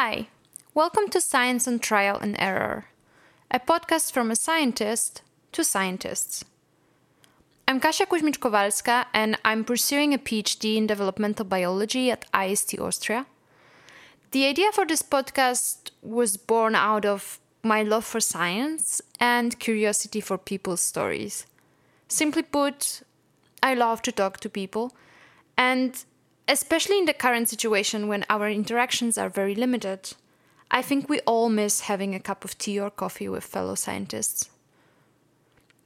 Hi, welcome to Science on Trial and Error, a podcast from a scientist to scientists. I'm Kasia Kuzmicz-Kowalska and I'm pursuing a PhD in developmental biology at IST Austria. The idea for this podcast was born out of my love for science and curiosity for people's stories. Simply put, I love to talk to people, and especially in the current situation when our interactions are very limited, I think we all miss having a cup of tea or coffee with fellow scientists.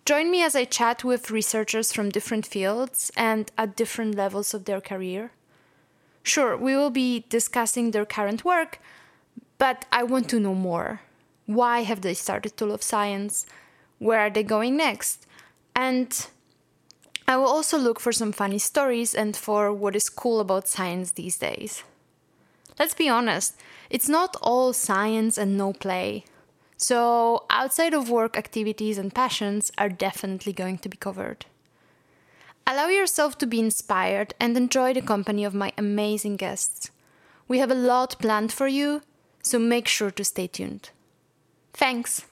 Join me as I chat with researchers from different fields and at different levels of their career. Sure, we will be discussing their current work, but I want to know more. Why have they started to love science? Where are they going next? And I will also look for some funny stories and for what is cool about science these days. Let's be honest, it's not all science and no play. So, outside of work activities and passions are definitely going to be covered. Allow yourself to be inspired and enjoy the company of my amazing guests. We have a lot planned for you, so make sure to stay tuned. Thanks!